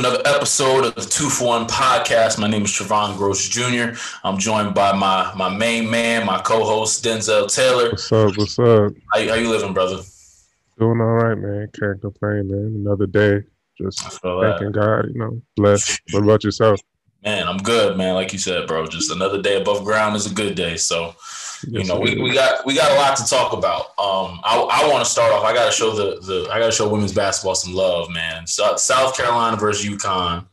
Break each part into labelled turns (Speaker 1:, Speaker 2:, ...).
Speaker 1: another episode of the Two for One podcast. My name is Trevon Gross Jr. I'm joined by my my main man, my co-host Denzel Taylor.
Speaker 2: What's up? What's up?
Speaker 1: How, how you living, brother?
Speaker 2: Doing all right, man. Can't complain, man. Another day, just thanking God. You know, blessed. What about yourself?
Speaker 1: Man, I'm good, man. Like you said, bro, just another day above ground is a good day. So you know, we, we got we got a lot to talk about. Um, I, I want to start off. I got to show the the I got to show women's basketball some love, man. So, South Carolina versus UConn.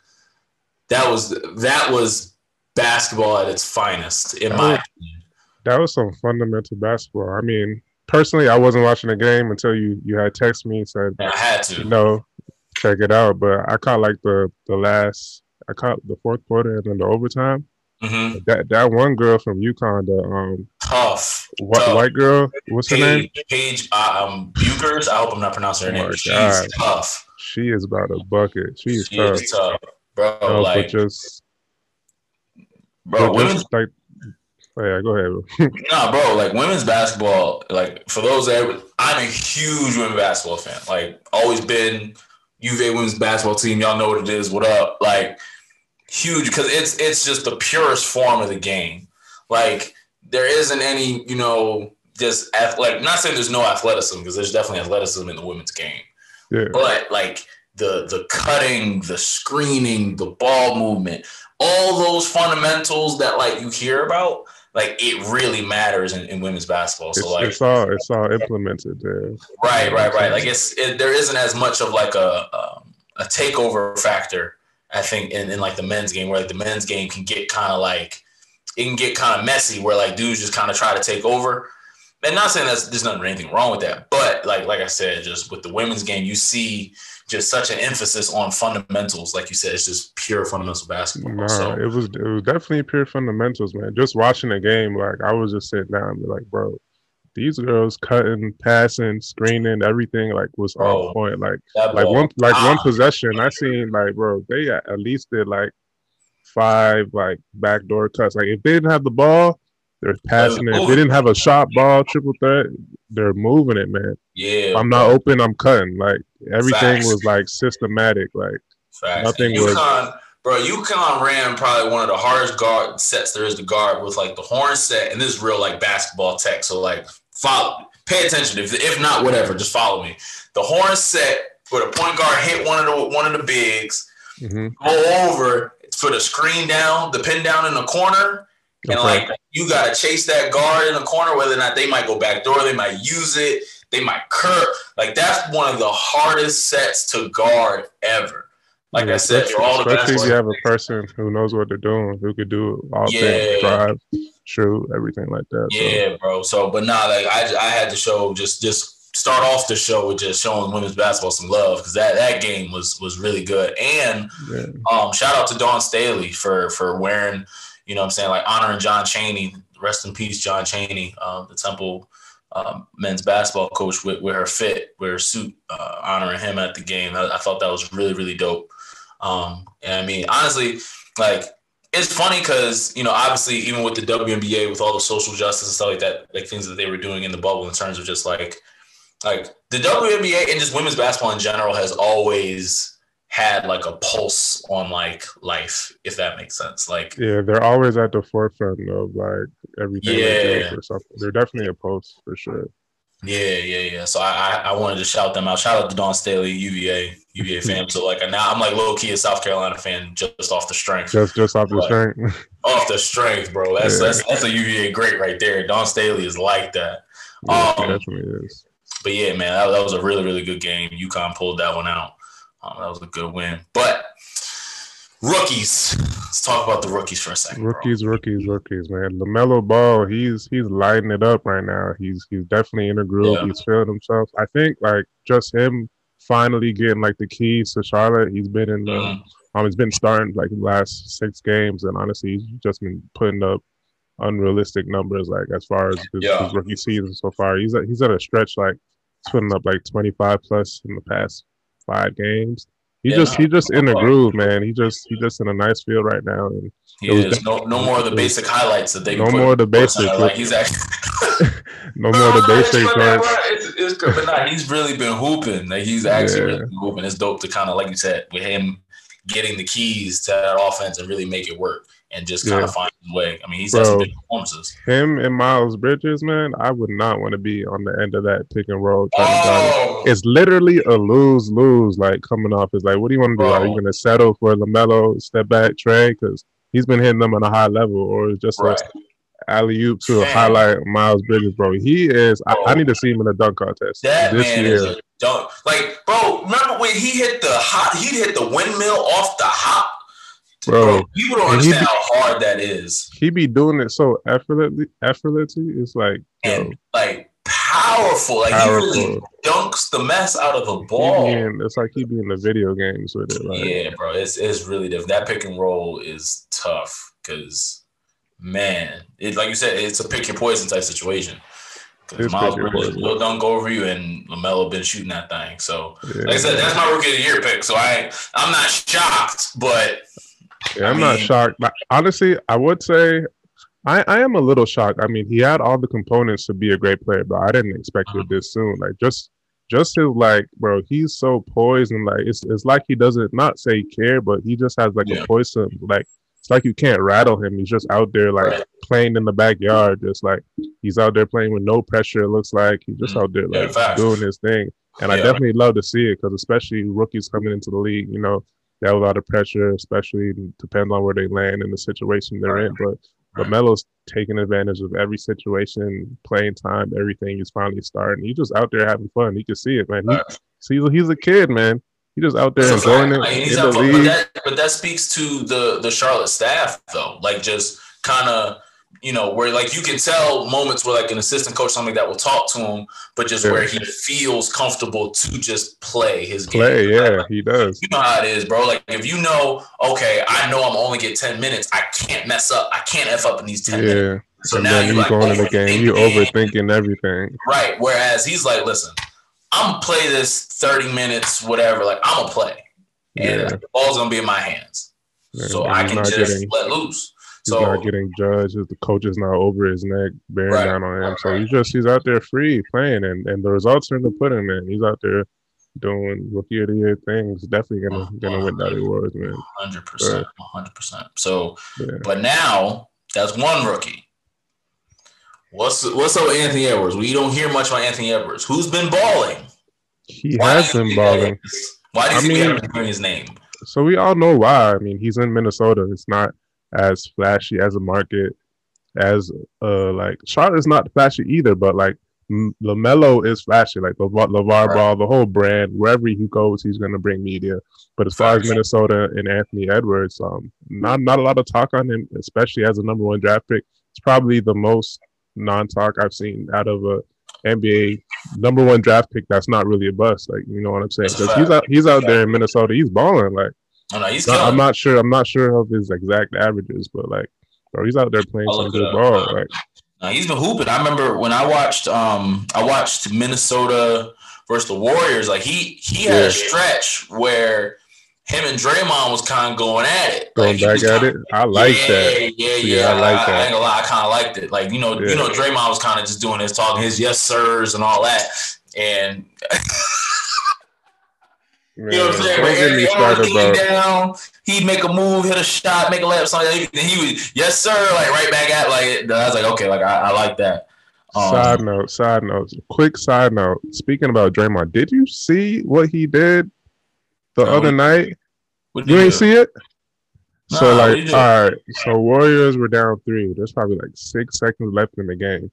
Speaker 1: That was that was basketball at its finest, in
Speaker 2: that
Speaker 1: my
Speaker 2: was, opinion. That was some fundamental basketball. I mean, personally, I wasn't watching the game until you you had text me and said
Speaker 1: I had to.
Speaker 2: You know, check it out. But I caught like the the last. I caught the fourth quarter and then the overtime. Mm-hmm. That that one girl from UConn, the um
Speaker 1: tough,
Speaker 2: white,
Speaker 1: tough.
Speaker 2: white girl, what's
Speaker 1: Paige,
Speaker 2: her name?
Speaker 1: Paige uh, um Bueckers. I hope I'm not pronouncing her oh name. She's God. tough.
Speaker 2: She is about a bucket. She is
Speaker 1: she
Speaker 2: tough.
Speaker 1: Is tough, bro. No, like
Speaker 2: just,
Speaker 1: bro,
Speaker 2: women's like. Oh yeah, go ahead.
Speaker 1: nah, bro. Like women's basketball. Like for those that I'm a huge women's basketball fan. Like always been. UVA women's basketball team. Y'all know what it is. What up? Like huge because it's it's just the purest form of the game. Like there isn't any, you know, just athletic. Not saying there's no athleticism because there's definitely athleticism in the women's game.
Speaker 2: Yeah.
Speaker 1: But like the the cutting, the screening, the ball movement, all those fundamentals that like you hear about, like it really matters in, in women's basketball. So
Speaker 2: it's,
Speaker 1: like
Speaker 2: it's all it's all implemented there.
Speaker 1: Right, right, right. Like it's it, there isn't as much of like a um, a takeover factor I think in, in like the men's game where like the men's game can get kind of like it can get kind of messy where like dudes just kind of try to take over. And not saying that there's nothing anything wrong with that, but like like I said, just with the women's game, you see just such an emphasis on fundamentals. Like you said, it's just pure fundamental basketball.
Speaker 2: Nah,
Speaker 1: so.
Speaker 2: it was it was definitely pure fundamentals, man. Just watching the game, like I was just sitting down and be like, bro, these girls cutting, passing, screening, everything like was on point. Like like one like ah. one possession, I seen like bro, they at least did like five like backdoor cuts. Like if they didn't have the ball, they're passing it. If they didn't have a shot ball, triple threat, they're moving it, man.
Speaker 1: Yeah.
Speaker 2: I'm not open, I'm cutting. Like everything Facts. was like systematic. Like Facts. nothing
Speaker 1: UConn,
Speaker 2: was.
Speaker 1: Bro, UConn ran probably one of the hardest guard sets there is to guard with like the horn set, and this is real like basketball tech. So like follow, pay attention. If, if not, whatever, just follow me. The horn set for the point guard hit one of the one of the bigs, mm-hmm. go over for the screen down, the pin down in the corner, and like you gotta chase that guard in the corner. Whether or not they might go back door, they might use it, they might curve. Like that's one of the hardest sets to guard ever. Like yeah, I said,
Speaker 2: you're all especially if you have a person who knows what they're doing, who could do it all yeah. things, drive, shoot, everything like that.
Speaker 1: Yeah, so. bro. So, but nah, like I, I had to show just just start off the show with just showing women's basketball some love because that that game was was really good. And yeah. um, shout out to Dawn Staley for for wearing, you know, what I'm saying like honoring John Chaney. Rest in peace, John Chaney, um, the Temple um, men's basketball coach with, with her fit, with her suit, uh, honoring him at the game. I, I, thought that was really, really dope. Um, and I mean, honestly, like it's funny because you know, obviously, even with the WNBA, with all the social justice and stuff like that, like things that they were doing in the bubble in terms of just like, like the WNBA and just women's basketball in general has always had like a pulse on like life, if that makes sense. Like,
Speaker 2: yeah, they're always at the forefront of like everything. Yeah, or something. They're definitely a pulse for sure.
Speaker 1: Yeah, yeah, yeah. So I, I, I wanted to shout them out. Shout out to Dawn Staley, UVA, UVA fan. So like now I'm like low key a South Carolina fan just off the strength.
Speaker 2: Just just off the strength.
Speaker 1: off the strength, bro. That's yeah. that's that's a UVA great right there. Dawn Staley is like that. Yeah, um, definitely is. But yeah, man, that, that was a really really good game. UConn pulled that one out. Um, that was a good win. But rookies. Let's talk about the rookies for a second.
Speaker 2: Rookies, bro. rookies, rookies, man. Lamelo Ball, he's he's lighting it up right now. He's he's definitely in a groove. Yeah. He's feeling himself. I think like just him finally getting like the keys to Charlotte. He's been in the mm. um he's been starting like the last six games, and honestly, he's just been putting up unrealistic numbers like as far as his, yeah. his rookie season so far. He's at, he's at a stretch like he's putting up like twenty five plus in the past five games. He yeah, just he just in the groove, man. He just he just in a nice field right now. And
Speaker 1: he is no, no more of the basic highlights that they
Speaker 2: no more of the basic
Speaker 1: like he's actually
Speaker 2: no more of the basic
Speaker 1: it's, it's, it's, but nah, he's really been hooping. Like he's actually yeah. really hooping. It's dope to kind of like you said with him getting the keys to that offense and really make it work and just kind yeah. of find his way. I mean, he's Bro, had some big performances.
Speaker 2: Him and Miles Bridges, man, I would not want to be on the end of that pick and roll. Oh. It's literally a lose lose. Like coming off is like, what do you want to do? Are you going to settle for Lamelo step back Trae because he's been hitting them on a high level, or just right. a alley oop to highlight Miles Bridges, bro? He is. I, I, need to see him in a dunk contest
Speaker 1: that this man year. Is a dunk. Like, bro, remember when he hit the hot? He hit the windmill off the hop bro. People don't understand be, how hard that is.
Speaker 2: He be doing it so effortlessly. Effortlessly, it's like
Speaker 1: and yo, like powerful. Like powerful. he really dunks the mess out of a ball.
Speaker 2: In, it's like he be in the video games with it. Like.
Speaker 1: Yeah, bro. It's it's really different. That pick and roll is tough because man, it like you said, it's a pick your poison type situation. Because Miles Bridges will dunk over you, and Lamelo been shooting that thing. So, yeah. like I said, that's my rookie of the year pick. So I, I'm not shocked, but
Speaker 2: yeah, I'm I mean, not shocked. Honestly, I would say I, I am a little shocked. I mean, he had all the components to be a great player, but I didn't expect uh-huh. it this soon. Like just just his like, bro, he's so poised and like it's it's like he doesn't not say care, but he just has like yeah. a poison. Like it's like you can't rattle him. He's just out there like right. playing in the backyard, just like he's out there playing with no pressure. It looks like he's just mm-hmm. out there like yeah, doing his thing. And yeah. I definitely love to see it because especially rookies coming into the league, you know, they have a lot of pressure, especially depends on where they land and the situation they're in. But but Melo's taking advantage of every situation, playing time, everything. is finally starting. He's just out there having fun. You can see it, man. He, see, he's a kid, man. He's just out there enjoying it. in the
Speaker 1: league. But that, but that speaks to the the Charlotte staff, though. Like just kind of you know, where like you can tell moments where like an assistant coach something that will talk to him, but just yeah. where he feels comfortable to just play his
Speaker 2: play,
Speaker 1: game.
Speaker 2: yeah, he does.
Speaker 1: You know how it is, bro. Like if you know, okay, I know I'm only get 10 minutes, I can't mess up, I can't F up in these 10 yeah. minutes. So now you're like
Speaker 2: going in the game, you're overthinking everything.
Speaker 1: Right. Whereas he's like, listen, I'm gonna play this 30 minutes, whatever. Like I'm gonna play. And yeah. the ball's gonna be in my hands. Yeah, so I can just getting, let loose.
Speaker 2: He's so, not getting judged. The coach is not over his neck, bearing right, down on him. Right, so he's just he's out there free playing, and and the results are in the pudding, man. He's out there doing rookie of the year things. Definitely gonna oh, gonna win that awards, man.
Speaker 1: Hundred percent, hundred percent. So, yeah. but now that's one rookie. What's what's up with Anthony Edwards? We don't hear much about Anthony Edwards. Who's been balling?
Speaker 2: He why has been balling.
Speaker 1: Why does he have his name?
Speaker 2: So we all know why. I mean, he's in Minnesota. It's not as flashy as a market as uh like Charlotte is not flashy either, but like Lamelo is flashy, like LeVar, LeVar right. Ball, the whole brand. Wherever he goes, he's to bring media. But as far as Minnesota and Anthony Edwards, um, not not a lot of talk on him, especially as a number one draft pick. It's probably the most non-talk I've seen out of a NBA number one draft pick. That's not really a bust, like you know what I'm saying? Because he's out he's out there in Minnesota, he's balling like.
Speaker 1: Oh, no, he's
Speaker 2: I'm not sure. I'm not sure of his exact averages, but like, bro, he's out there playing some good ball. Like,
Speaker 1: no, he's been hooping. I remember when I watched. Um, I watched Minnesota versus the Warriors. Like he he had yeah. a stretch where him and Draymond was kind of going at it.
Speaker 2: Going
Speaker 1: like,
Speaker 2: back at it. I like
Speaker 1: yeah,
Speaker 2: that.
Speaker 1: Yeah, yeah, yeah. I like I, that. I ain't gonna lie. I kind of liked it. Like you know, yeah. you know, Draymond was kind of just doing his talking, his yes sirs and all that, and. Man, you know what I'm saying? Don't get me started, bro. Down, he'd make a move, hit a shot, make a lap, something. Like he would, yes, sir, like right back at like. I was like, okay, like I, I like that.
Speaker 2: Um, side note, side note, quick side note. Speaking about Draymond, did you see what he did the no, other night? You ain't see it? So like, all right. So Warriors were down three. There's probably like six seconds left in the game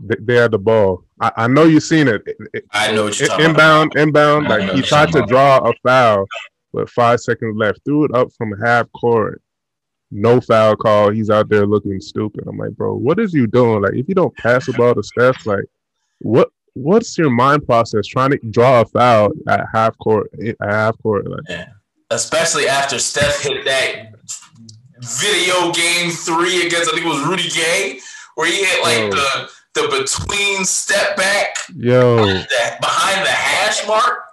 Speaker 2: they, had the ball. I, I know you've seen it. it
Speaker 1: I know what you're
Speaker 2: inbound,
Speaker 1: about.
Speaker 2: inbound. Like he tried to draw a foul with five seconds left. Threw it up from half court. No foul call. He's out there looking stupid. I'm like, bro, what is you doing? Like, if you don't pass the ball to Steph, like, what what's your mind process trying to draw a foul at half court? Eh, at half court, like,
Speaker 1: yeah. especially after Steph hit that video game three against I think it was Rudy Gay, where he hit like the the between step back,
Speaker 2: yo,
Speaker 1: behind the, behind the hash mark.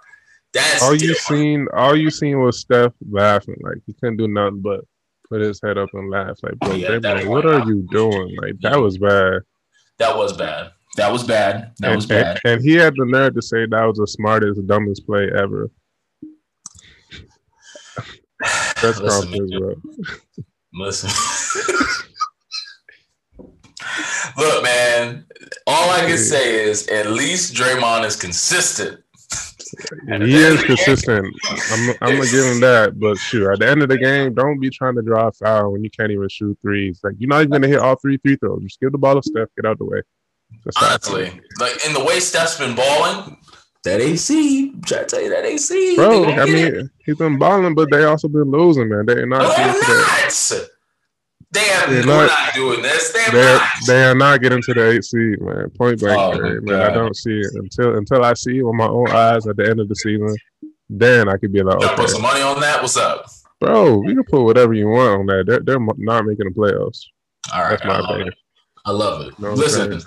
Speaker 1: That's
Speaker 2: all you seen. All you seen was Steph laughing. Like he couldn't do nothing but put his head up and laugh. Like, bro, yeah, like, what are you doing? Like that was bad.
Speaker 1: That was bad. That was bad. That
Speaker 2: and,
Speaker 1: was bad.
Speaker 2: And, and he had the nerve to say that was the smartest, dumbest play ever.
Speaker 1: press listen, conference, bro. Listen. Look, man. All I can say is at least Draymond is consistent.
Speaker 2: he is consistent. I'm, I'm gonna give him that. But shoot, at the end of the game, don't be trying to draw a foul when you can't even shoot threes. Like you're not even gonna hit all three free throws. Just give the ball to Steph. Get out the way.
Speaker 1: That's Honestly, like in the way Steph's been balling, that AC, I'm trying to tell you that AC,
Speaker 2: bro. I mean, it. he's been balling, but they also been losing, man. They're not. No, they're
Speaker 1: not. They're not, not doing this. They're,
Speaker 2: they're not. They are not getting to the eight seed, man. Point blank, oh, man. man. I don't see it until until I see it with my own eyes at the end of the season. Then I could be like,
Speaker 1: okay. put some money on that. What's up,
Speaker 2: bro? You can put whatever you want on that. They're, they're not making the playoffs.
Speaker 1: All right, That's my I opinion. It. I love it. Listen,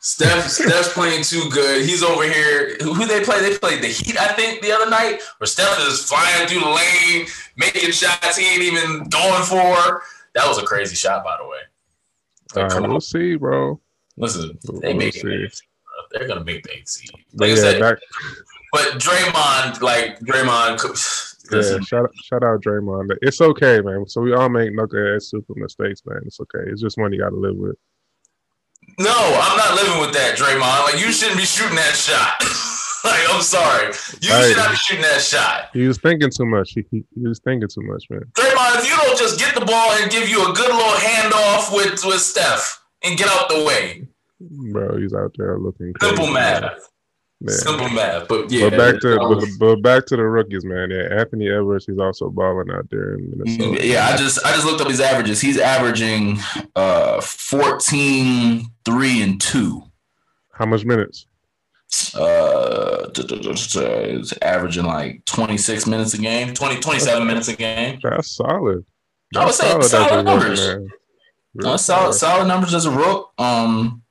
Speaker 1: Steph, Steph's playing too good. He's over here. Who they play? They played the Heat, I think, the other night. Where Steph is flying through the lane, making shots he ain't even going for. That was a crazy shot, by the way.
Speaker 2: Like, uh, we'll see, bro.
Speaker 1: Listen, they we'll make it. They're gonna make the eight seed. Like yeah, I said, back... but Draymond, like Draymond.
Speaker 2: Yeah, shout out, shout out Draymond. It's okay, man. So we all make knucklehead super mistakes, man. It's okay. It's just one you got to live with.
Speaker 1: No, I'm not living with that, Draymond. Like you shouldn't be shooting that shot. like I'm sorry, you hey, should not be shooting that shot.
Speaker 2: He was thinking too much. He, he, he, was thinking too much, man.
Speaker 1: Draymond, if you don't just get the ball and give you a good little handoff with with Steph and get out the way,
Speaker 2: bro, he's out there looking
Speaker 1: simple math. Man. Simple math, but yeah.
Speaker 2: But back to but, but, back to the rookies, man. Yeah, Anthony Edwards, he's also balling out there in Minnesota.
Speaker 1: Yeah, I just I just looked up his averages. He's averaging uh 14, 3, and 2.
Speaker 2: How much minutes?
Speaker 1: Uh he's averaging like 26 minutes a game, 20, 27 minutes a game.
Speaker 2: That's solid.
Speaker 1: That's I would say solid, solid numbers. Rook, no, solid, solid numbers as a rook. Um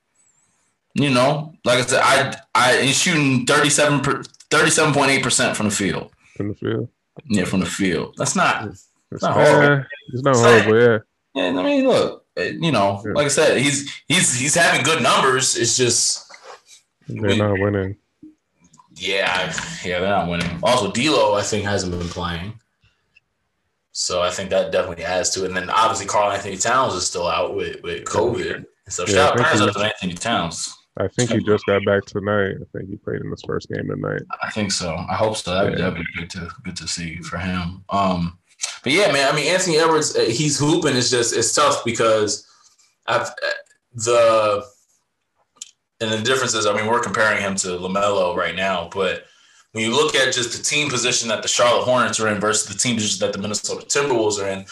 Speaker 1: you know, like I said, I I he's shooting 37 37.8 percent from the field.
Speaker 2: From the field.
Speaker 1: Yeah, from the field. That's not. It's, it's not horrible.
Speaker 2: It's not horrible. Yeah.
Speaker 1: Yeah. I mean, look. You know, yeah. like I said, he's he's he's having good numbers. It's just
Speaker 2: they're we, not winning.
Speaker 1: Yeah, yeah, they're not winning. Also, D'Lo, I think, hasn't been playing. So I think that definitely adds to it. And then obviously Karl-Anthony Towns is still out with, with COVID. So yeah, shout out to Anthony Towns.
Speaker 2: I think he just got back tonight. I think he played in his first game tonight.
Speaker 1: I think so. I hope so. That'd, yeah. that'd be good to good to see for him. Um, but yeah, man. I mean, Anthony Edwards, uh, he's hooping. It's just it's tough because I've uh, the and the difference is, I mean, we're comparing him to Lamelo right now, but when you look at just the team position that the Charlotte Hornets are in versus the team position that the Minnesota Timberwolves are in,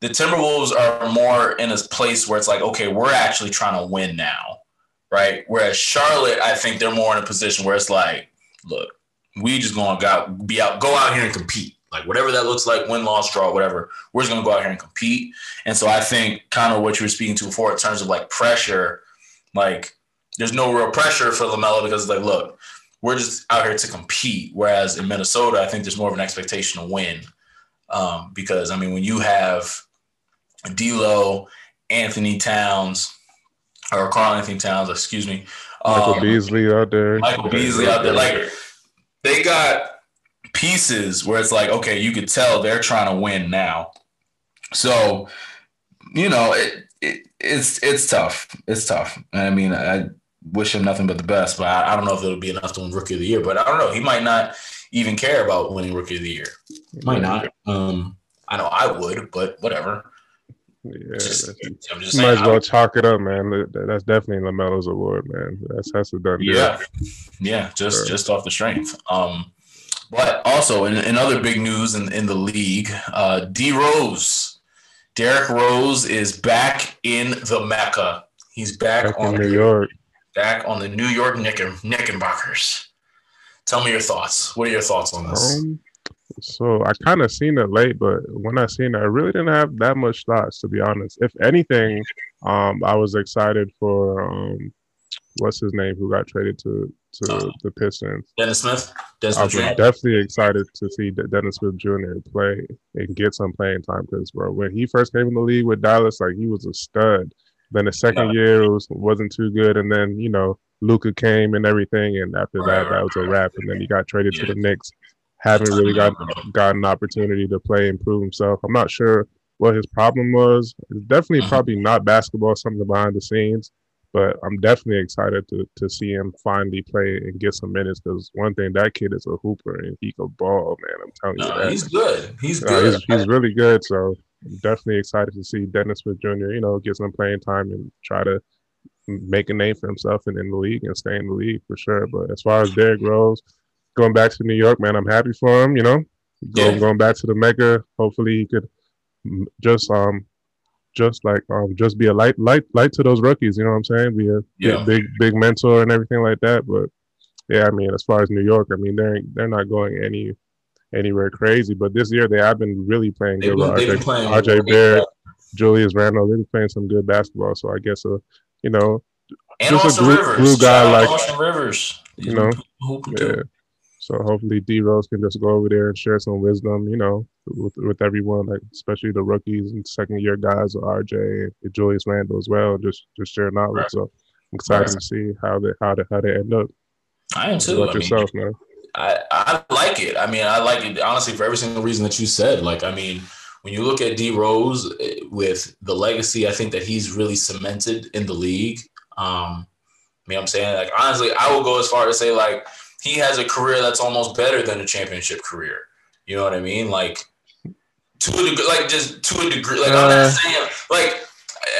Speaker 1: the Timberwolves are more in a place where it's like, okay, we're actually trying to win now right? Whereas Charlotte, I think they're more in a position where it's like, look, we just gonna go, be out, go out here and compete. Like whatever that looks like, win, loss, draw, whatever. We're just gonna go out here and compete. And so I think kind of what you were speaking to before in terms of like pressure, like there's no real pressure for Lamelo because it's like, look, we're just out here to compete. Whereas in Minnesota, I think there's more of an expectation to win. Um, because I mean, when you have D'Lo, Anthony Towns, or Karl-Anthony Towns, excuse me.
Speaker 2: Michael um, Beasley out there.
Speaker 1: Michael Beasley out there. Like they got pieces where it's like, okay, you could tell they're trying to win now. So, you know, it, it it's it's tough. It's tough. I mean, I wish him nothing but the best, but I, I, don't know if it'll be enough to win Rookie of the Year. But I don't know. He might not even care about winning Rookie of the Year. Might not. Um, I know I would, but whatever.
Speaker 2: Yeah, just, I'm just might as well chalk it up, man. That's definitely Lamelo's award, man. That's that's a done
Speaker 1: deal. Yeah, yeah, just sure. just off the strength. Um, but also in, in other big news in, in the league, uh, D Rose, Derrick Rose is back in the Mecca. He's back, back on
Speaker 2: New York.
Speaker 1: Back on the New York Knickerbockers. Tell me your thoughts. What are your thoughts on this? Um,
Speaker 2: so I kind of seen it late, but when I seen it, I really didn't have that much thoughts to be honest. If anything, um, I was excited for um, what's his name who got traded to to uh, the Pistons.
Speaker 1: Dennis Smith.
Speaker 2: Dennis I was Jr. definitely excited to see Dennis Smith Jr. play and get some playing time because, bro, when he first came in the league with Dallas, like he was a stud. Then the second year it was wasn't too good, and then you know Luka came and everything, and after that, that was a wrap. And then he got traded yeah. to the Knicks haven't really got got an opportunity to play and prove himself. I'm not sure what his problem was. It's definitely mm-hmm. probably not basketball, something behind the scenes. But I'm definitely excited to to see him finally play and get some minutes because one thing that kid is a hooper and he can ball, man. I'm telling no, you that.
Speaker 1: He's good. He's good.
Speaker 2: he's, he's really good. So I'm definitely excited to see Dennis Smith Jr. You know get some playing time and try to make a name for himself and in the league and stay in the league for sure. But as far as Derrick Rose going back to New York, man, I'm happy for him. You know, going yeah. going back to the Mecca. Hopefully, he could just um just like um just be a light light light to those rookies. You know what I'm saying? Be a yeah. big big mentor and everything like that. But yeah, I mean, as far as New York, I mean they're they're not going any anywhere crazy. But this year they have been really playing good. Been, RJ, playing RJ Barrett, Julius Randle, they've been playing some good basketball. So I guess uh, you know,
Speaker 1: and just a glue, glue guy like Austin Rivers,
Speaker 2: you know, yeah. So hopefully D Rose can just go over there and share some wisdom, you know, with, with everyone, like especially the rookies and second year guys, RJ and Julius Randle as well. Just just share knowledge. Right. So I'm excited right. to see how they how they how they end up.
Speaker 1: I am too. I yourself, mean, man. I, I like it. I mean, I like it honestly for every single reason that you said. Like, I mean, when you look at D Rose eh, with the legacy, I think that he's really cemented in the league. Um, I mean, I'm saying like honestly, I will go as far as say like he has a career that's almost better than a championship career. You know what I mean? Like to a degree, like just to a degree. Like uh, I'm not uh. saying like,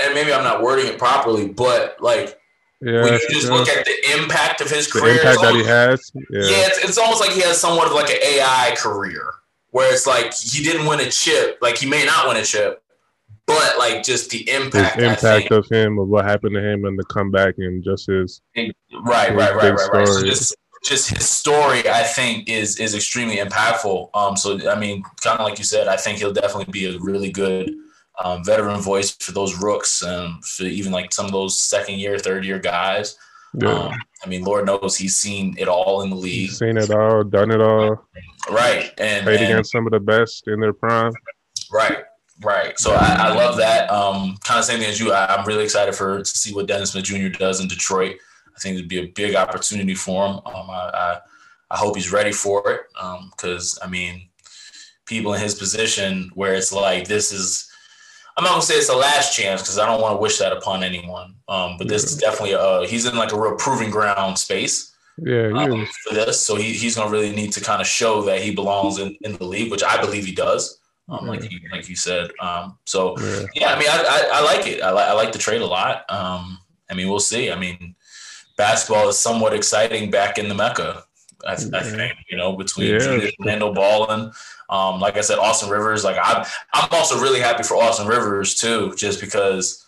Speaker 1: and maybe I'm not wording it properly, but like yeah, when you just yeah. look at the impact of his career, the
Speaker 2: impact that he has.
Speaker 1: Yeah, yeah it's, it's almost like he has somewhat of like an AI career, where it's like he didn't win a chip, like he may not win a chip, but like just the impact,
Speaker 2: his impact of him, of what happened to him, and the comeback, and just his
Speaker 1: right, right, right, right, right. So just just his story, I think, is is extremely impactful. Um, so I mean, kind of like you said, I think he'll definitely be a really good um, veteran voice for those rooks, and for even like some of those second year, third year guys. Yeah. Um, I mean, Lord knows he's seen it all in the league.
Speaker 2: He's seen it all, done it all.
Speaker 1: Right, and
Speaker 2: played and, against some of the best in their prime.
Speaker 1: Right, right. So I, I love that. Um, kind of same thing as you. I, am really excited for to see what Dennis Smith Jr. does in Detroit. I think it'd be a big opportunity for him. Um, I, I, I hope he's ready for it because um, I mean, people in his position where it's like this is. I'm not gonna say it's the last chance because I don't want to wish that upon anyone. Um, but this is definitely a, he's in like a real proving ground space.
Speaker 2: Yeah,
Speaker 1: um, for this, so he, he's gonna really need to kind of show that he belongs in, in the league, which I believe he does. Um, like you, like you said. Um, so yeah. yeah, I mean, I, I, I like it. I, li- I like the trade a lot. Um, I mean, we'll see. I mean, basketball is somewhat exciting back in the Mecca. I, I think you know between yeah. Randle Ball and um, like I said, Austin Rivers. Like I'm, I'm also really happy for Austin Rivers too, just because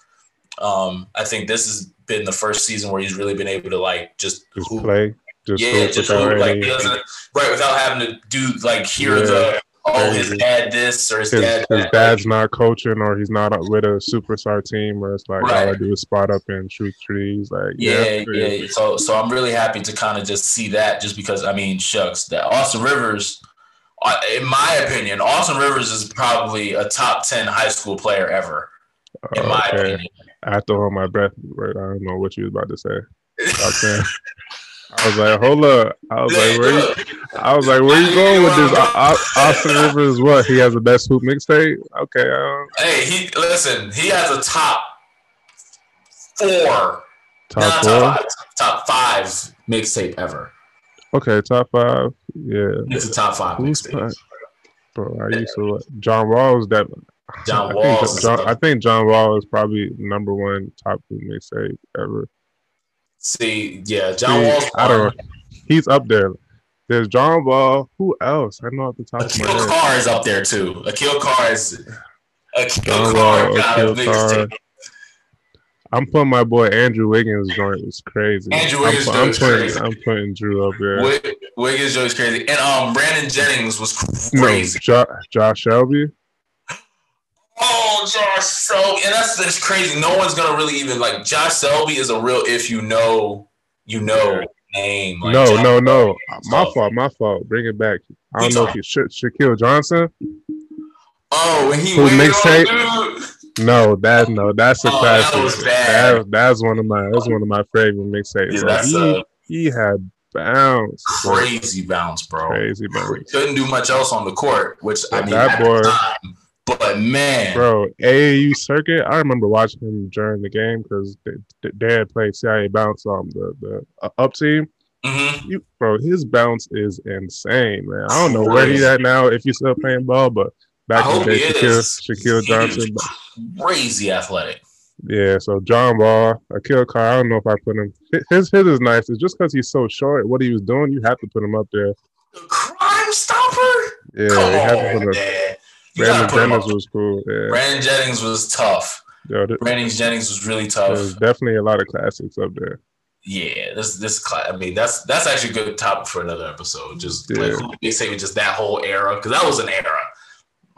Speaker 1: um, I think this has been the first season where he's really been able to like just,
Speaker 2: just hoop. play,
Speaker 1: just yeah, just hoop, like right without having to do like hear yeah. the oh, his dad this or his, his dad.
Speaker 2: His dad's not coaching or he's not with a superstar team where it's like right. all I do is spot up and shoot trees. Like
Speaker 1: yeah, yeah. yeah. So so I'm really happy to kind of just see that just because I mean shucks that Austin Rivers. In my opinion, Austin Rivers is probably a top ten high school player ever. In my okay. opinion,
Speaker 2: I have to hold my breath. Right, I don't know what you was about to say. Top ten. I was like, hold up. I was like, where you, I was like, where you going with this? Austin Rivers, what? He has the best hoop mixtape. Okay. Um,
Speaker 1: hey, he listen. He has a top four,
Speaker 2: top four,
Speaker 1: top five, top five mixtape ever.
Speaker 2: Okay, top five. Yeah,
Speaker 1: it's a top five mixtape.
Speaker 2: Bro, I used to John Wall was that.
Speaker 1: John Wall. I,
Speaker 2: John, I think John Wall is probably number one top hoop mixtape ever.
Speaker 1: See, yeah, John Wall.
Speaker 2: I don't know. He's up there. There's John Wall. Who else? I know at the top
Speaker 1: Aquille of my head. Carr is up there too. Aquille Carr is. Aquille John Carr Wall, Aquille Carr.
Speaker 2: I'm putting my boy Andrew Wiggins joint was crazy.
Speaker 1: Andrew Wiggins
Speaker 2: I'm, I'm putting, crazy. I'm putting Drew up there.
Speaker 1: Wiggins joint is crazy, and um Brandon Jennings was crazy.
Speaker 2: No, jo- Josh Selby.
Speaker 1: Oh, Josh Selby, and that's that's crazy. No one's gonna really even like Josh Selby is a real if you know you know name.
Speaker 2: Like no, Josh no, no. My fault. My fault. Bring it back. I don't know if you Sha- Shaquille Johnson.
Speaker 1: Oh, when he who mixtape?
Speaker 2: No, that no, that's a oh, classic. That, that, that's one of my that's one of my favorite mixtapes. Yeah, he, uh, he had bounce.
Speaker 1: Crazy bounce, bro.
Speaker 2: Crazy bounce.
Speaker 1: Couldn't do much else on the court, which I mean, that boy. Time, but man,
Speaker 2: bro, AAU circuit. I remember watching him during the game because Dad played CIA bounce on um, the the uh, up team. Mm-hmm. You, bro, his bounce is insane, man. I don't know where he's at now if he's still playing ball, but back in the oh, day, Shaquille, Shaquille Johnson,
Speaker 1: crazy athletic.
Speaker 2: Yeah, so John Wall, Aquille Carr. I don't know if I put him. His his is nice. It's just because he's so short. What he was doing, you have to put him up there.
Speaker 1: The Crime Stopper.
Speaker 2: Yeah, Come you have to put him. Brandon Jennings was cool. Yeah.
Speaker 1: Brandon Jennings was tough. Yo, th- Brandon Jennings was really tough. There's
Speaker 2: definitely a lot of classics up there.
Speaker 1: Yeah, this this I mean that's that's actually a good topic for another episode. Just yeah. like they say, just that whole era because that was an era,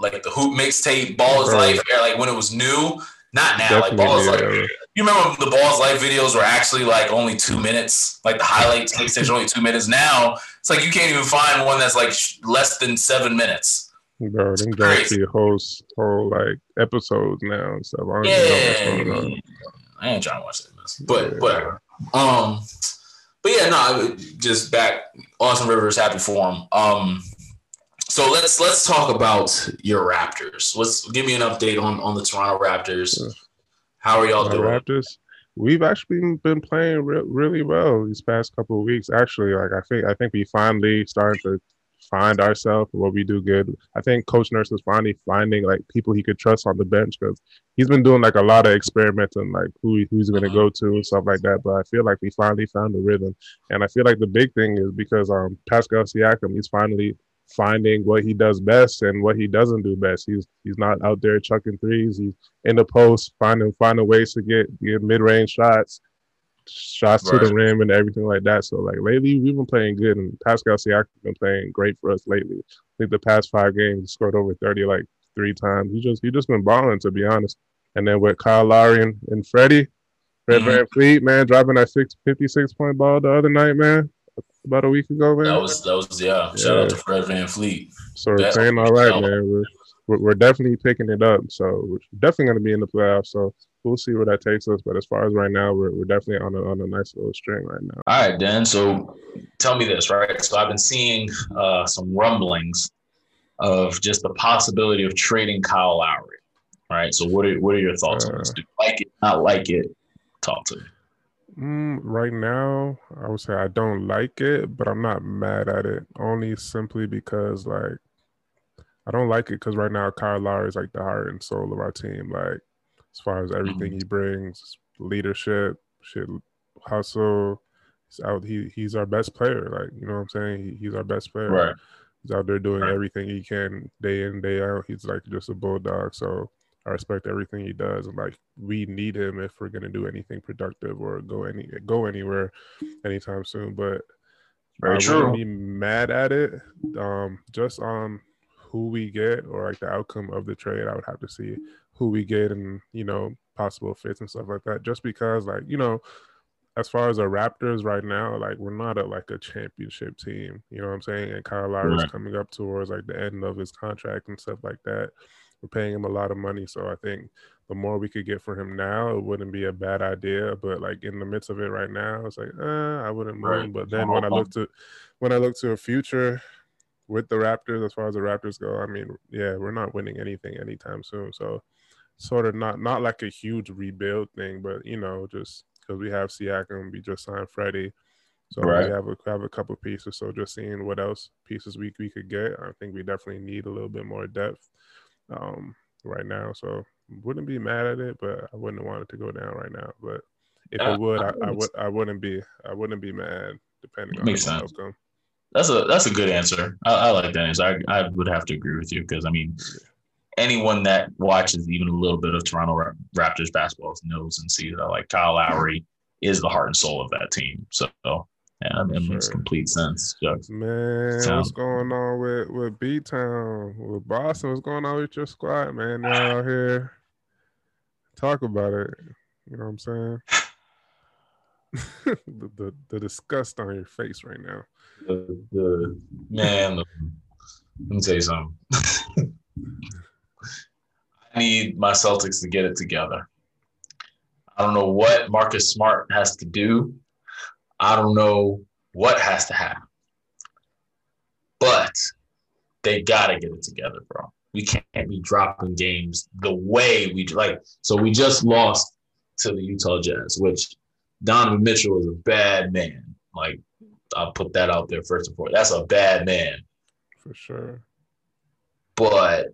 Speaker 1: like the hoop mixtape, Balls Life era, like when it was new. Not now, Definitely like Balls Life. You remember the Balls Life videos were actually like only two minutes, like the highlights tape only two minutes. Now it's like you can't even find one that's like less than seven minutes.
Speaker 2: Bro, them guys see host whole like episodes now and stuff. I don't yeah,
Speaker 1: know what's going on. I ain't trying to watch that, but yeah. whatever. Um, but yeah, no, just back. Austin Rivers, happy for him. Um, so let's let's talk about your Raptors. Let's give me an update on on the Toronto Raptors. How are y'all doing?
Speaker 2: Raptors. We've actually been playing re- really well these past couple of weeks. Actually, like I think I think we finally started to find ourselves what we do good. I think Coach Nurse is finally finding like people he could trust on the bench because he's been doing like a lot of experimenting, like who who's going to go to and stuff like that. But I feel like we finally found the rhythm, and I feel like the big thing is because um Pascal Siakam, he's finally finding what he does best and what he doesn't do best. He's he's not out there chucking threes. He's in the post, finding finding ways to get get mid range shots shots right. to the rim and everything like that. So like lately we've been playing good and Pascal Siakam been playing great for us lately. I think the past five games he scored over 30 like three times. He just he just been balling to be honest. And then with Kyle Lowry and, and Freddie, Fred mm-hmm. VanVleet, man, dropping that six, 56 point ball the other night, man. About a week ago, man.
Speaker 1: That was that was yeah. yeah. Shout out to Fred VanVleet.
Speaker 2: So we're playing all right, man. We're, we're, we're definitely picking it up. So we're definitely going to be in the playoffs. So we'll see where that takes us. But as far as right now, we're, we're definitely on a, on a nice little string right now.
Speaker 1: All right, Dan. So tell me this, right? So I've been seeing uh, some rumblings of just the possibility of trading Kyle Lowry. Right. So what are what are your thoughts uh, on this? Uh, Do you like it? Not like it? Talk to me.
Speaker 2: Mm, right now, I would say I don't like it, but I'm not mad at it. Only simply because like I don't like it because right now Kyle Lowry is like the heart and soul of our team. Like as far as everything mm-hmm. he brings, leadership, shit, hustle. He's out. He he's our best player. Like you know what I'm saying. He, he's our best player.
Speaker 1: Right.
Speaker 2: He's out there doing right. everything he can day in day out. He's like just a bulldog. So I respect everything he does. And like we need him if we're gonna do anything productive or go any go anywhere anytime soon. But Very I true. wouldn't be mad at it. Um, just on who we get or like the outcome of the trade, I would have to see who we get and you know possible fits and stuff like that. Just because like you know, as far as the Raptors right now, like we're not a like a championship team. You know what I'm saying? And Kyle Lowry is coming up towards like the end of his contract and stuff like that. We're paying him a lot of money, so I think the more we could get for him now, it wouldn't be a bad idea. But like in the midst of it right now, it's like, uh, I wouldn't move. Right. But then when I look to when I look to a future with the Raptors, as far as the Raptors go, I mean, yeah, we're not winning anything anytime soon. So sort of not not like a huge rebuild thing, but you know, just because we have Siakam, we just signed Freddie, so right. we have a have a couple pieces. So just seeing what else pieces we we could get, I think we definitely need a little bit more depth um, right now. So wouldn't be mad at it, but I wouldn't want it to go down right now. But if uh, it would, I, I, would I wouldn't be I wouldn't be mad depending on the outcome.
Speaker 1: That's a that's a good answer. I, I like that answer. I, I would have to agree with you because I mean, anyone that watches even a little bit of Toronto Raptors basketball knows and sees that like Kyle Lowry is the heart and soul of that team. So yeah, that makes complete sense.
Speaker 2: Man, what's going on with with B Town, with Boston? What's going on with your squad, man? They're out here. Talk about it. You know what I'm saying? the, the, the disgust on your face right now.
Speaker 1: The, the man, let me tell you something. I need my Celtics to get it together. I don't know what Marcus Smart has to do. I don't know what has to happen. But they gotta get it together, bro. We can't be dropping games the way we like. So we just lost to the Utah Jazz, which Donovan Mitchell is a bad man. Like I'll put that out there first and foremost. That's a bad man.
Speaker 2: For sure.
Speaker 1: But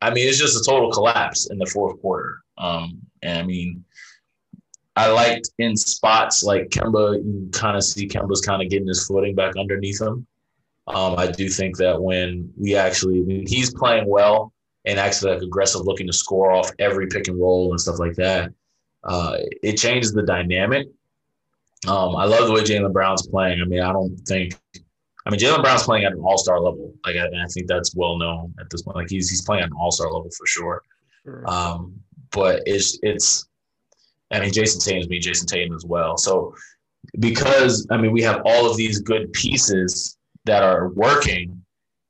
Speaker 1: I mean, it's just a total collapse in the fourth quarter. Um, and I mean, I liked in spots like Kemba, you kind of see Kemba's kind of getting his footing back underneath him. Um, I do think that when we actually, when he's playing well and actually like aggressive, looking to score off every pick and roll and stuff like that, uh, it changes the dynamic. Um, I love the way Jaylen Brown's playing. I mean, I don't think, I mean, Jaylen Brown's playing at an all star level. Like, I, I, think that's well known at this point. Like, he's he's playing at an all star level for sure. Um, but it's it's I mean, Jayson Tatum's me, Jayson Tatum as well. So because I mean, we have all of these good pieces that are working.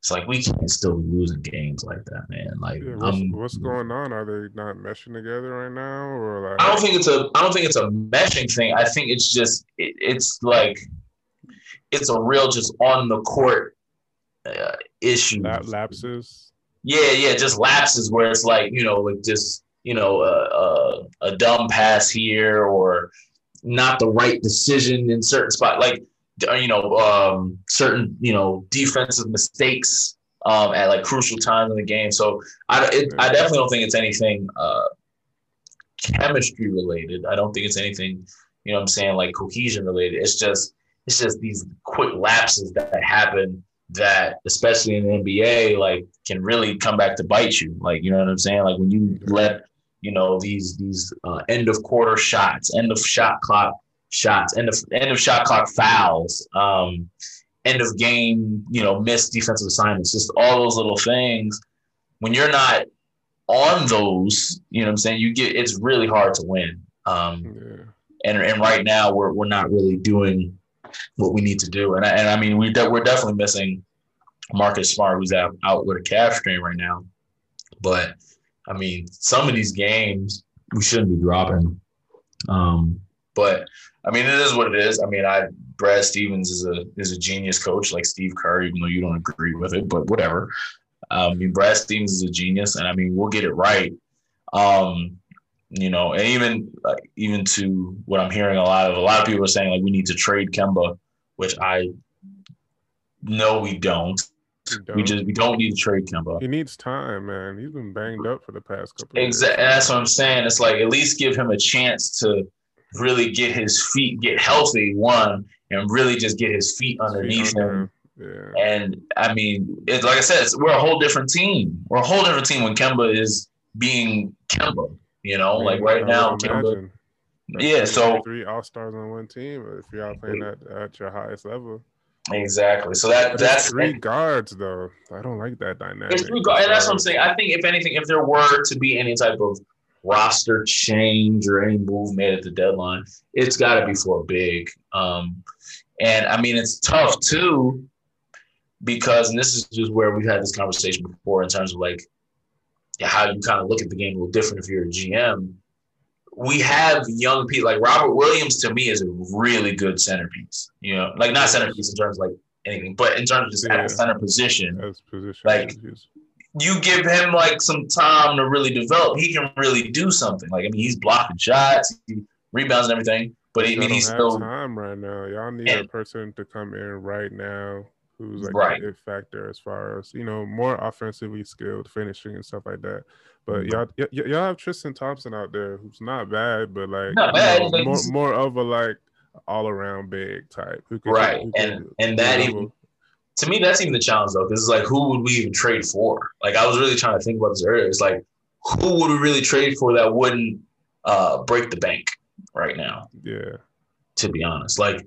Speaker 1: It's like we can't still be losing games like that, man. Like,
Speaker 2: yeah, what's, what's, going on? Are they not meshing together right now, or like?
Speaker 1: I don't think it's a. I don't think it's a meshing thing. I think it's just. It, it's like, it's a real just on the court uh, issue.
Speaker 2: lapses.
Speaker 1: Yeah, yeah, just lapses where it's like you know, like just you know, a, a, a dumb pass here or not the right decision in certain spot, like you know, um, certain you know defensive mistakes um, at like crucial times in the game. So I, it, I definitely don't think it's anything uh, chemistry related. I don't think it's anything, you know, I'm saying like cohesion related. It's just it's just these quick lapses that happen that especially in the NBA like can really come back to bite you. Like you know what I'm saying? Like when you let you know these these uh, end of quarter shots, end of shot clock shots, end of end of shot clock fouls, um, end of game, you know, missed defensive assignments, just all those little things. When you're not on those, you know what I'm saying, you get it's really hard to win. Um, yeah. and, and right now we're, we're not really doing what we need to do. And I, and I mean, we de- we're definitely missing Marcus Smart, who's out, out with a calf strain right now. But I mean, some of these games we shouldn't be dropping. Um, but I mean, it is what it is. I mean, I Brad Stevens is a is a genius coach like Steve Kerr, even though you don't agree with it, but whatever. Um, I mean, Brad Stevens is a genius, and I mean, we'll get it right. Um, you know, and even like even to what I'm hearing a lot of a lot of people are saying like we need to trade Kemba, which I know we don't. We just we don't need to trade Kemba.
Speaker 2: He needs time, man. He's been banged up for the past couple.
Speaker 1: Exactly. That's what I'm saying. It's like at least give him a chance to really get his feet, get healthy, one, and really just get his feet underneath him. Yeah. And I mean, it's like I said, we're a whole different team. We're a whole different team when Kemba is being Kemba. You know, like right now, Kemba. Yeah, so
Speaker 2: three all stars on one team. If you're all playing at, at your highest level.
Speaker 1: Exactly. So that that's
Speaker 2: three guards though. I don't like that dynamic.
Speaker 1: three guards, and that's what I'm saying. I think if anything, if there were to be any type of roster change or any move made at the deadline, it's got to be for a big. Um, and I mean, it's tough too because, and this is just where we've had this conversation before in terms of like how you kind of look at the game a little different if you're a GM we have young people like Robert Williams to me is a really good centerpiece. You know, like not centerpiece in terms of like anything, but in terms of just yeah. at a center position. position like you give him like some time to really develop, he can really do something. Like I mean, he's blocking shots, he rebounds and everything. But I mean, he's still
Speaker 2: time right now. Y'all need and, a person to come in right now who's like right. a factor as far as you know more offensively skilled, finishing and stuff like that. But mm-hmm. y'all, y- y- y'all have Tristan Thompson out there, who's not bad, but like not bad, know, more more of a like all around big type.
Speaker 1: Who can, right, who can, and and that even to me that's even the challenge though, because it's like who would we even trade for? Like I was really trying to think about this earlier. It's like who would we really trade for that wouldn't uh, break the bank right now?
Speaker 2: Yeah.
Speaker 1: To be honest, like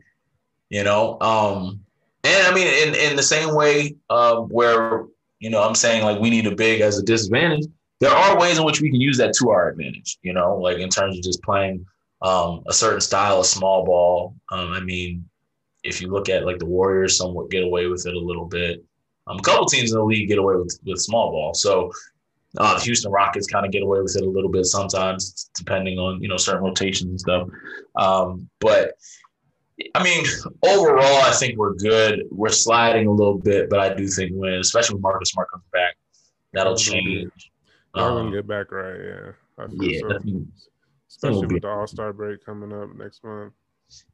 Speaker 1: you know, um, and I mean, in in the same way uh, where you know I'm saying like we need a big as a disadvantage there are ways in which we can use that to our advantage, you know, like in terms of just playing um, a certain style of small ball. Um, I mean, if you look at like the Warriors, somewhat get away with it a little bit. Um, a couple teams in the league get away with, with small ball. So uh, the Houston Rockets kind of get away with it a little bit sometimes, depending on you know certain rotations and stuff. Um, but I mean, overall, I think we're good. We're sliding a little bit, but I do think when, especially when Marcus Smart comes back, that'll change.
Speaker 2: Y'all um, get back right, yeah. I feel yeah, so. Especially with the All Star break coming up next month.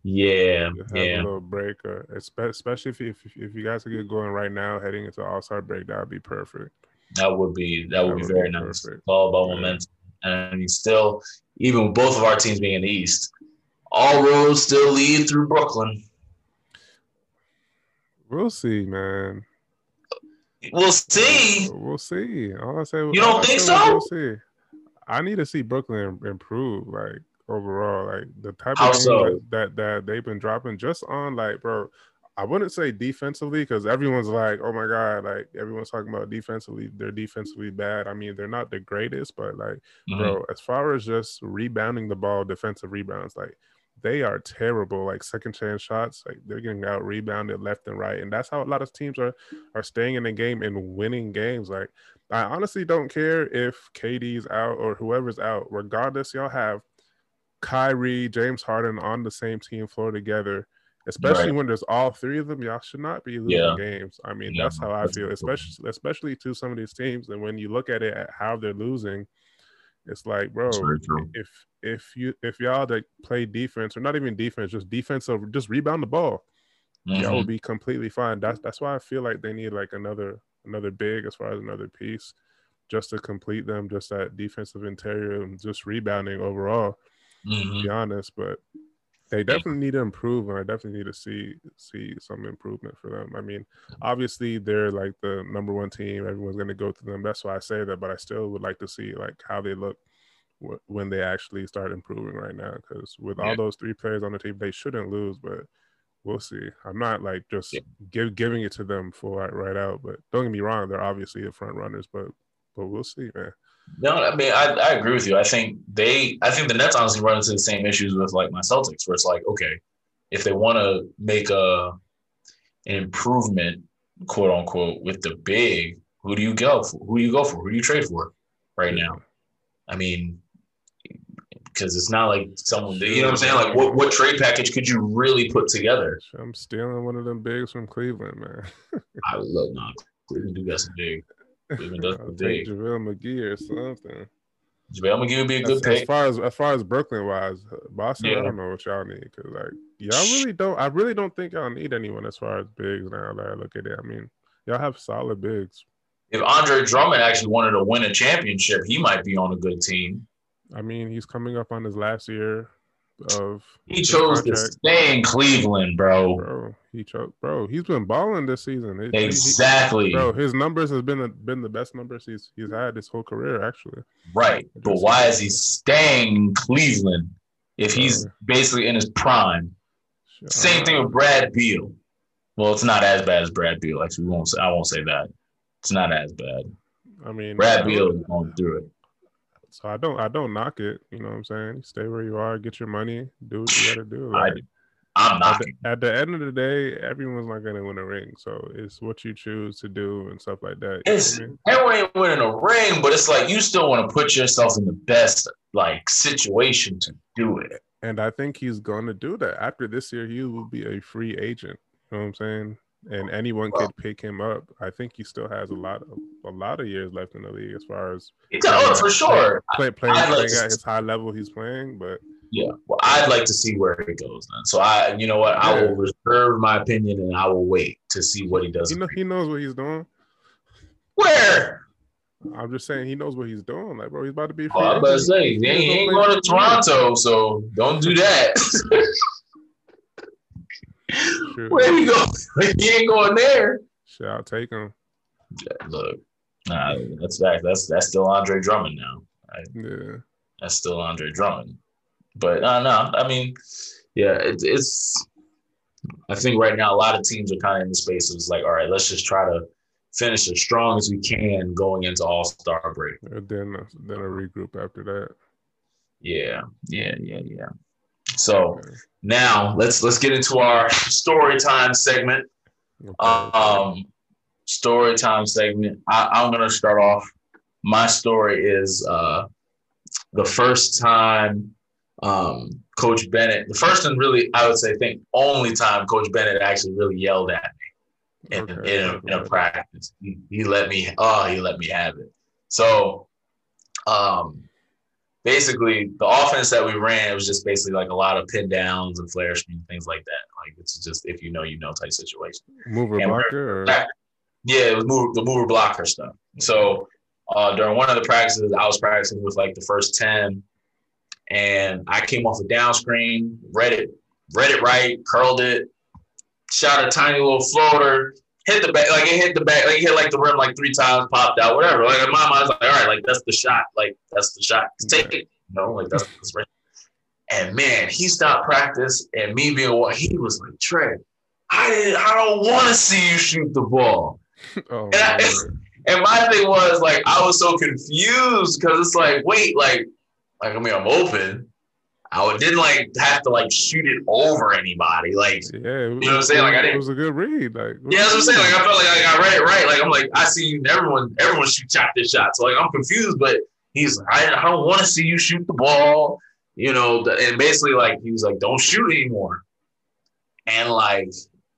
Speaker 1: Yeah, yeah.
Speaker 2: A little break, uh, especially if, if if you guys could get going right now, heading into All Star break, that would be perfect.
Speaker 1: That would be that would, that be would very be nice. It's all about yeah. momentum, and still, even with both of our teams being in the East, all roads still lead through Brooklyn.
Speaker 2: We'll see, man.
Speaker 1: We'll see.
Speaker 2: We'll see. All I say.
Speaker 1: You don't think so?
Speaker 2: We'll see. I need to see Brooklyn improve, like overall, like the type of so? that that they've been dropping just on like, bro. I wouldn't say defensively because everyone's like, oh my god, like everyone's talking about defensively, they're defensively bad. I mean, they're not the greatest, but like, mm-hmm. bro, as far as just rebounding the ball, defensive rebounds, like they are terrible. Like second chance shots, like they're getting out rebounded left and right, and that's how a lot of teams are are staying in the game and winning games. Like I honestly don't care if KD's out or whoever's out, regardless. Y'all have Kyrie, James Harden on the same team floor together. Especially right. when there's all three of them, y'all should not be losing yeah. games. I mean, yeah. that's how I feel. Especially, especially to some of these teams, and when you look at it at how they're losing, it's like, bro, if if you if y'all that play defense or not even defense, just defense over just rebound the ball, mm-hmm. y'all will be completely fine. That's that's why I feel like they need like another another big as far as another piece just to complete them, just that defensive interior and just rebounding overall. Mm-hmm. To be honest, but they definitely need to improve, and I definitely need to see see some improvement for them. I mean, mm-hmm. obviously they're like the number one team; everyone's going to go to them. That's why I say that. But I still would like to see like how they look w- when they actually start improving right now. Because with yeah. all those three players on the team, they shouldn't lose. But we'll see. I'm not like just yeah. give, giving it to them for right, right out. But don't get me wrong; they're obviously the front runners. But but we'll see, man.
Speaker 1: No, I mean I, I agree with you. I think they I think the Nets honestly run into the same issues with like my Celtics, where it's like, okay, if they want to make a an improvement, quote unquote, with the big, who do you go for? Who do you go for? Who do you trade for right now? I mean, because it's not like someone you know what I'm saying. Like, what what trade package could you really put together?
Speaker 2: I'm stealing one of them bigs from Cleveland, man.
Speaker 1: I love not Cleveland do got some big. Does some big.
Speaker 2: JaVale McGee or something.
Speaker 1: JaVale McGee would be a good
Speaker 2: as,
Speaker 1: pick.
Speaker 2: As far as as far as Brooklyn wise, Boston, yeah. I don't know what y'all need because like y'all really don't. I really don't think y'all need anyone as far as bigs now that I look at it. I mean, y'all have solid bigs.
Speaker 1: If Andre Drummond actually wanted to win a championship, he might be on a good team.
Speaker 2: I mean, he's coming up on his last year of.
Speaker 1: He chose to stay in Cleveland, bro.
Speaker 2: Bro, he chose, bro. He's been balling this season.
Speaker 1: exactly,
Speaker 2: he, bro. His numbers has been a, been the best numbers he's he's had his whole career, actually.
Speaker 1: Right, but why is he staying in Cleveland if he's basically in his prime? Sure. Same thing with Brad Beal. Well, it's not as bad as Brad Beal. Actually, we won't. Say, I won't say that. It's not as bad.
Speaker 2: I mean,
Speaker 1: Brad Beal is going through it.
Speaker 2: So I don't I don't knock it. You know what I'm saying? Stay where you are, get your money, do what you gotta do. Like,
Speaker 1: I, am not.
Speaker 2: At, the, end of the day, everyone's not gonna win a ring. So it's what you choose to do and stuff like that.
Speaker 1: It's I mean? everyone ain't winning a ring, but it's like you still want to put yourself in the best like situation to do it.
Speaker 2: And I think he's gonna do that. After this year, he will be a free agent. You know what I'm saying? And anyone well, could pick him up. I think he still has a lot of a lot of years left in the league as far as
Speaker 1: oh, for sure
Speaker 2: play, playing, playing, playing at his high level he's playing. But
Speaker 1: yeah, well, I'd like to see where he goes then. So I, you know what, yeah. I will reserve my opinion and I will wait to see what he does.
Speaker 2: He, know, he knows what he's doing.
Speaker 1: Where?
Speaker 2: I'm just saying he knows what he's doing. Like, bro, he's about to be.
Speaker 1: Oh, I'm about to say he ain't, he ain't going to Toronto, so don't do that. Sure. Where you go? He ain't going there.
Speaker 2: Shit, I'll take him.
Speaker 1: Yeah, look, nah, that's that. That's that's still Andre Drummond now.
Speaker 2: Right? Yeah,
Speaker 1: that's still Andre Drummond. But uh, no, I mean, yeah, it, it's. I think right now a lot of teams are kind of in the space of like, all right, let's just try to finish as strong as we can going into All Star break.
Speaker 2: And then then a regroup after that.
Speaker 1: Yeah, yeah, yeah, yeah. So now let's let's get into our story time segment. Um, story time segment. I, am gonna start off. My story is uh, the first time um, Coach Bennett. The first and really, I would say, think only time Coach Bennett actually really yelled at me in, okay. in, a, in a practice. He, he, let me, oh, he let me have it. So, um, basically, the offense that we ran was just basically like a lot of pin downs and flare screen things like that. Like it's just if you know, you know type situation.
Speaker 2: Mover and blocker. Or?
Speaker 1: Yeah, it was move, the mover blocker stuff. So uh, during one of the practices, I was practicing with like the first ten and I came off a down screen, read it, read it right, curled it, shot a tiny little floater, hit the back, like it hit the back, like it hit like the rim like three times, popped out, whatever. Like in my mind, like, all right, like that's the shot, like that's the shot, take it, you know, like that's, that's right. And man, he stopped practice, and me being what he was like, Trey, I didn't, I don't want to see you shoot the ball. Oh, and, I, and my thing was like, I was so confused because it's like, wait, like like I mean, I'm open. I didn't like have to like shoot it over anybody. Like, yeah, was, you know what I'm saying? Like, I didn't.
Speaker 2: It was a good read. Like,
Speaker 1: yeah, that's what I'm saying. Like, I felt like I, read it right. Like, I'm like, I see everyone, everyone shoot shot this shot. So like, I'm confused, but he's like, I, I don't want to see you shoot the ball. You know, and basically like he was like, don't shoot anymore. And like,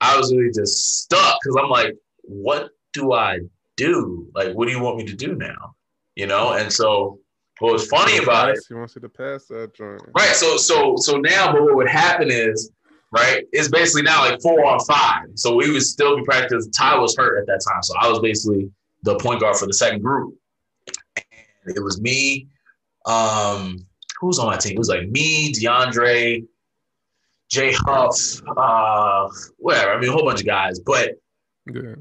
Speaker 1: I was really just stuck because I'm like, what do I do? Like, what do you want me to do now? You know, and so what was funny about it?
Speaker 2: He wants you to pass that joint.
Speaker 1: Right. So so so now, but what would happen is, right? It's basically now like four on five. So we would still be practicing. Ty was hurt at that time, so I was basically the point guard for the second group. And it was me. Um, who was on my team? It was like me, DeAndre, Jay Huff, uh, whatever. I mean, a whole bunch of guys, but yeah.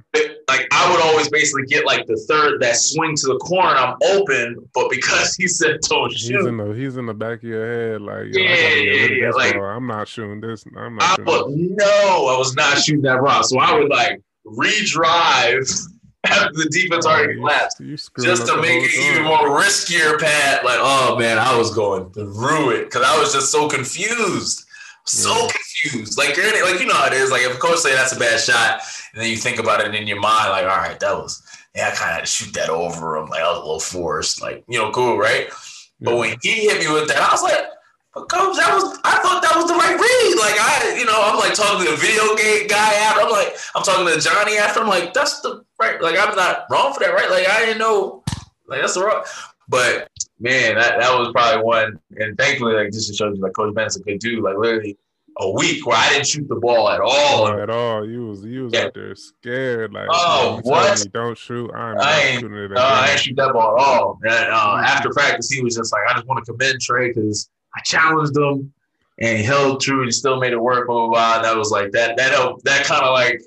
Speaker 1: Like I would always basically get like the third that swing to the corner. I'm open, but because he said don't shoot,
Speaker 2: he's in the he's in the back of your head. Like
Speaker 1: yeah, yeah, yeah. Like
Speaker 2: ball. I'm not shooting this. I'm not.
Speaker 1: I would, no, I was not shooting that rock. So I would like redrive after the defense oh, already collapsed, just to make it even more riskier. Pat, like oh man, I was going through it because I was just so confused, so yeah. confused. Like like you know how it is. Like if a coach say that's a bad shot and then you think about it in your mind, like, all right, that was, yeah, I kind of shoot that over him. Like, I was a little forced, like, you know, cool, right? Yeah. But when he hit me with that, I was like, but coach, that was, I thought that was the right read. Like, I, you know, I'm like talking to the video game guy after, I'm like, I'm talking to Johnny after, I'm like, that's the right, like, I'm not wrong for that, right? Like, I didn't know, like, that's the wrong, but man, that, that was probably one. And thankfully, like, just to show you, like, Coach Bennett's a good dude. Like, literally, a week where I didn't shoot the ball at all.
Speaker 2: at all. You was you was yeah. out there scared. Like,
Speaker 1: oh, what?
Speaker 2: Me, don't shoot. I'm
Speaker 1: I ain't, shooting it. Uh, I ain't shoot that ball at all. And, uh, after practice, he was just like, I just want to commend Trey because I challenged him and he held true and still made it work. Blah blah blah. And that was like that. That helped. That kind of like.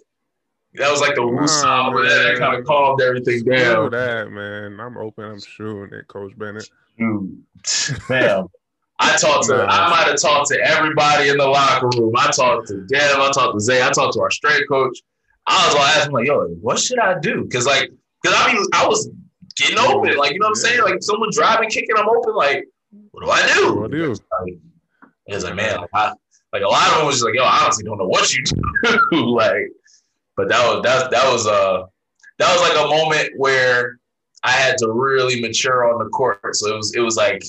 Speaker 1: That was like the woosah, oh, that kind of calmed everything down.
Speaker 2: that man, I'm open. I'm shooting it, Coach Bennett.
Speaker 1: Dude, damn. I talked to, I might have talked to everybody in the locker room. I talked to Dev, I talked to Zay, I talked to our strength coach. I was like, asking like, yo, what should I do? Cause like, cause I mean, I was getting open. Like, you know what I'm saying? Like someone driving, kicking, I'm open. Like, what do I do?
Speaker 2: What do I you?
Speaker 1: It's like, man, like, I, like a lot of them was just like, yo, I honestly don't know what you do. like, but that was that that was uh that was like a moment where I had to really mature on the court. So it was it was like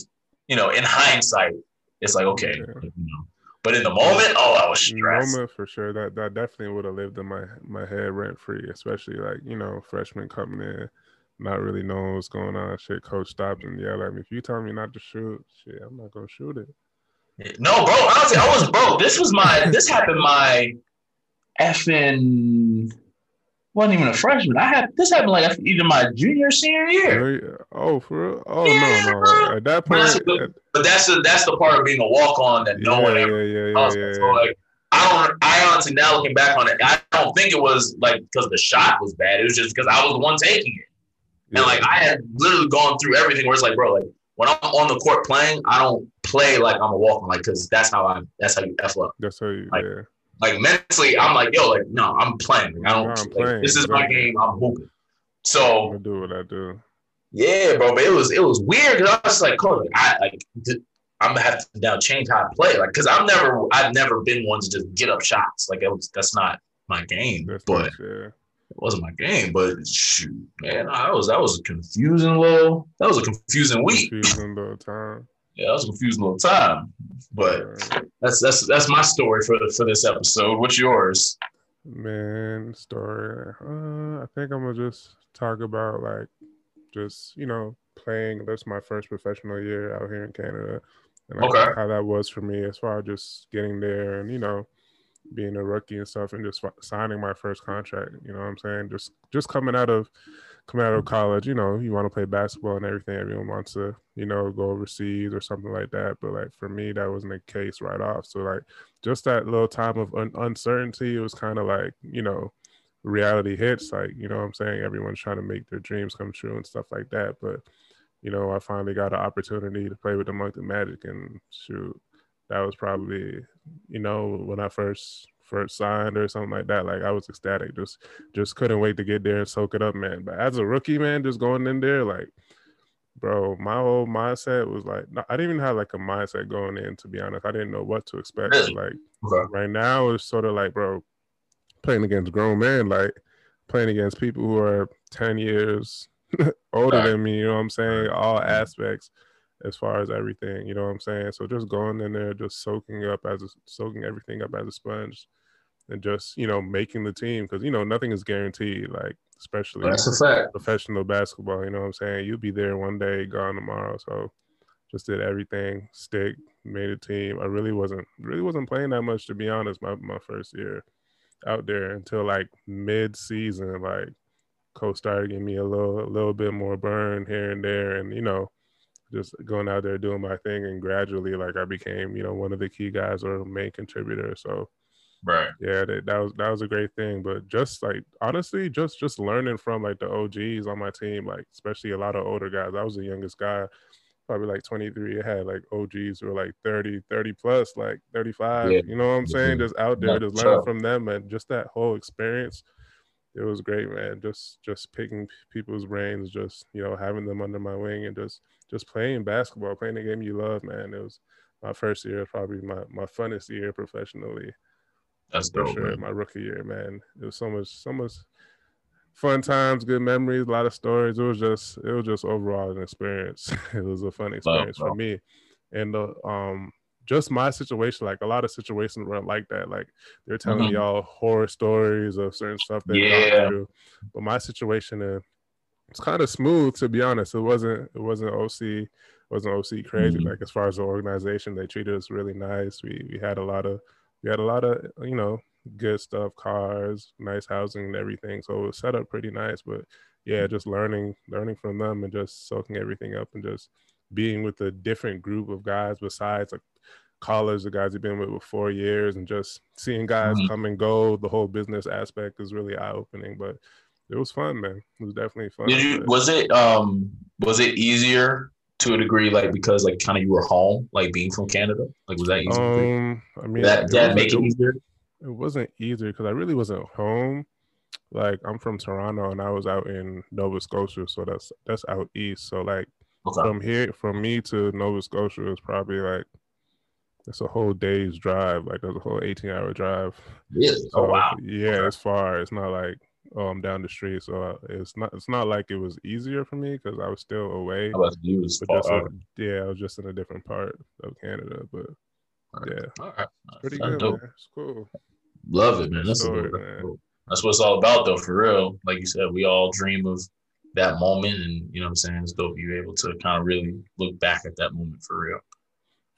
Speaker 1: you know, in hindsight, it's like okay, you know. But in the moment, oh, I was stressed. moment
Speaker 2: for sure. That that definitely would have lived in my my head rent free, especially like you know, freshman coming in, not really knowing what's going on. Shit, coach stopped and yelled at me. If you tell me not to shoot, shit, I'm not gonna shoot it.
Speaker 1: No, bro. Honestly, I was broke. This was my. This happened my effing wasn't even a freshman. I had this happened like either my junior senior
Speaker 2: year. Oh, oh for real? Oh yeah, no, no. At that point,
Speaker 1: but that's, the, but that's the that's the part of being a walk on that no
Speaker 2: yeah,
Speaker 1: one ever.
Speaker 2: Yeah, yeah, yeah, yeah,
Speaker 1: So like, I don't. I honestly now looking back on it, I don't think it was like because the shot was bad. It was just because I was the one taking it, and like I had literally gone through everything. Where it's like, bro, like when I'm on the court playing, I don't play like I'm a walk on, like because that's how I. That's how you f up.
Speaker 2: That's how you.
Speaker 1: Like,
Speaker 2: yeah
Speaker 1: like mentally, I'm like, yo, like, no, I'm playing. I don't. Like, playing, this is exactly. my game. I'm hooping. So
Speaker 2: I do what I do.
Speaker 1: Yeah, bro. But it was it was weird because I was like, coach, I like. I'm gonna have to now change how I play, like, because I've never, I've never been one to just get up shots. Like, it was, that's not my game. That's but it wasn't my game. But shoot, man, that was that was a confusing little. That was a confusing week.
Speaker 2: Confusing little time.
Speaker 1: Yeah, that was a confusing little time. But that's that's that's my story for the, for this episode. What's yours?
Speaker 2: Man, story. Uh, I think I'm gonna just talk about like just you know playing. That's my first professional year out here in Canada, and like, okay. how that was for me as far as just getting there and you know being a rookie and stuff, and just signing my first contract. You know what I'm saying? Just just coming out of coming out of college, you know, you want to play basketball and everything. Everyone wants to, you know, go overseas or something like that. But like for me, that wasn't the case right off. So like just that little time of un- uncertainty, it was kind of like, you know, reality hits. Like, you know what I'm saying? Everyone's trying to make their dreams come true and stuff like that. But, you know, I finally got an opportunity to play with the Moncton Magic and shoot, that was probably, you know, when I first first signed or something like that. Like I was ecstatic. Just just couldn't wait to get there and soak it up, man. But as a rookie, man, just going in there, like, bro, my whole mindset was like, I didn't even have like a mindset going in. To be honest, I didn't know what to expect. Like okay. right now, it's sort of like, bro, playing against grown men, like playing against people who are ten years older right. than me. You know what I'm saying? All mm-hmm. aspects as far as everything. You know what I'm saying? So just going in there, just soaking up as a, soaking everything up as a sponge, and just you know making the team because you know nothing is guaranteed. Like especially
Speaker 1: that's a fact.
Speaker 2: Professional basketball. You know what I'm saying? You'll be there one day, gone tomorrow. So just did everything, stick, made a team. I really wasn't really wasn't playing that much to be honest. My my first year out there until like mid season, like coach started giving me a little a little bit more burn here and there, and you know just going out there doing my thing and gradually like I became, you know, one of the key guys or main contributor. So
Speaker 1: right.
Speaker 2: Yeah, that, that was that was a great thing. But just like honestly, just just learning from like the OGs on my team, like especially a lot of older guys. I was the youngest guy, probably like 23. I had like OGs who were like 30, 30 plus, like 35. Yeah. You know what I'm mm-hmm. saying? Just out there, just learning from them and just that whole experience it was great, man. Just just picking people's brains, just you know, having them under my wing, and just just playing basketball, playing the game you love, man. It was my first year, probably my my funnest year professionally.
Speaker 1: That's for dope, sure. Man.
Speaker 2: My rookie year, man. It was so much, so much fun times, good memories, a lot of stories. It was just, it was just overall an experience. it was a fun experience love, for me, and the um just my situation, like a lot of situations were like that. Like they're telling mm-hmm. me all horror stories of certain stuff they yeah. through. But my situation uh, it's kind of smooth to be honest. It wasn't it wasn't OC it wasn't OC crazy. Mm-hmm. Like as far as the organization, they treated us really nice. We we had a lot of we had a lot of you know good stuff, cars, nice housing and everything. So it was set up pretty nice. But yeah, just learning learning from them and just soaking everything up and just being with a different group of guys besides like college, the guys you've been with for four years, and just seeing guys mm-hmm. come and go. The whole business aspect is really eye opening, but it was fun, man. It was definitely fun.
Speaker 1: Did you? Was it? Um, was it easier to a degree, like because like kind of you were home, like being from Canada? Like was that easier? Um, I mean, that that make it easier.
Speaker 2: It wasn't easier because I really wasn't home. Like I'm from Toronto and I was out in Nova Scotia, so that's that's out east. So like okay. from here, from me to Nova Scotia is probably like it's a whole day's drive. Like it's a whole 18 hour drive.
Speaker 1: Really?
Speaker 2: So,
Speaker 1: oh wow.
Speaker 2: Yeah, okay. it's far. It's not like oh I'm down the street. So uh, it's not it's not like it was easier for me because I was still away.
Speaker 1: you was just
Speaker 2: a, yeah, I was just in a different part of Canada. But right. yeah, All right. it's pretty good. Man. It's cool.
Speaker 1: Love it, man. That's story, man. That's what it's all about, though. For real, like you said, we all dream of that moment, and you know what I'm saying. It's dope you're able to kind of really look back at that moment for real.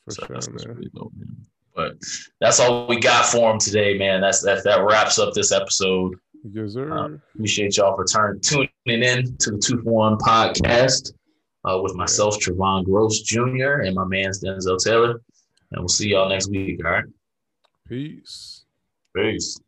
Speaker 2: For so sure, that's, man. Really dope,
Speaker 1: man. But that's all we got for him today, man. That's that that wraps up this episode.
Speaker 2: Yes, sir. Uh,
Speaker 1: appreciate y'all for turn, tuning in to the Two for One podcast uh, with myself, Trevon Gross Jr., and my man Denzel Taylor. And we'll see y'all next week. All right.
Speaker 2: Peace.
Speaker 1: Peace.